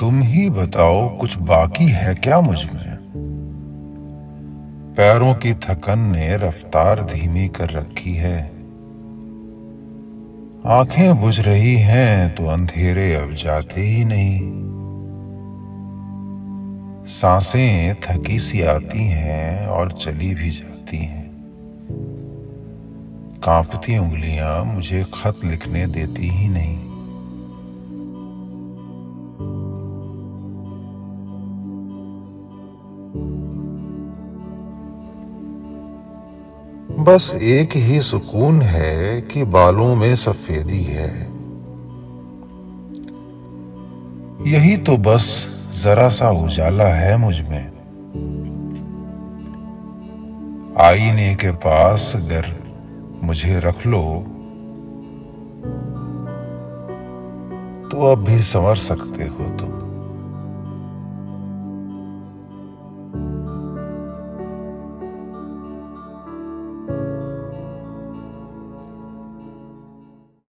तुम ही बताओ कुछ बाकी है क्या मुझमें? पैरों की थकन ने रफ्तार धीमी कर रखी है। आँखें बुझ रही हैं तो अंधेरे अब जाते ही नहीं। साँसें थकी सी आती हैं और चली भी जाती हैं। कांपती उंगलियाँ मुझे खत लिखने देती ही नहीं। बस एक ही सुकून है कि बालों में सफेदी है। यही तो बस जरा सा उजाला है मुझमें। आईने के पास अगर मुझे रख लो तो अब भी संवर सकते हो।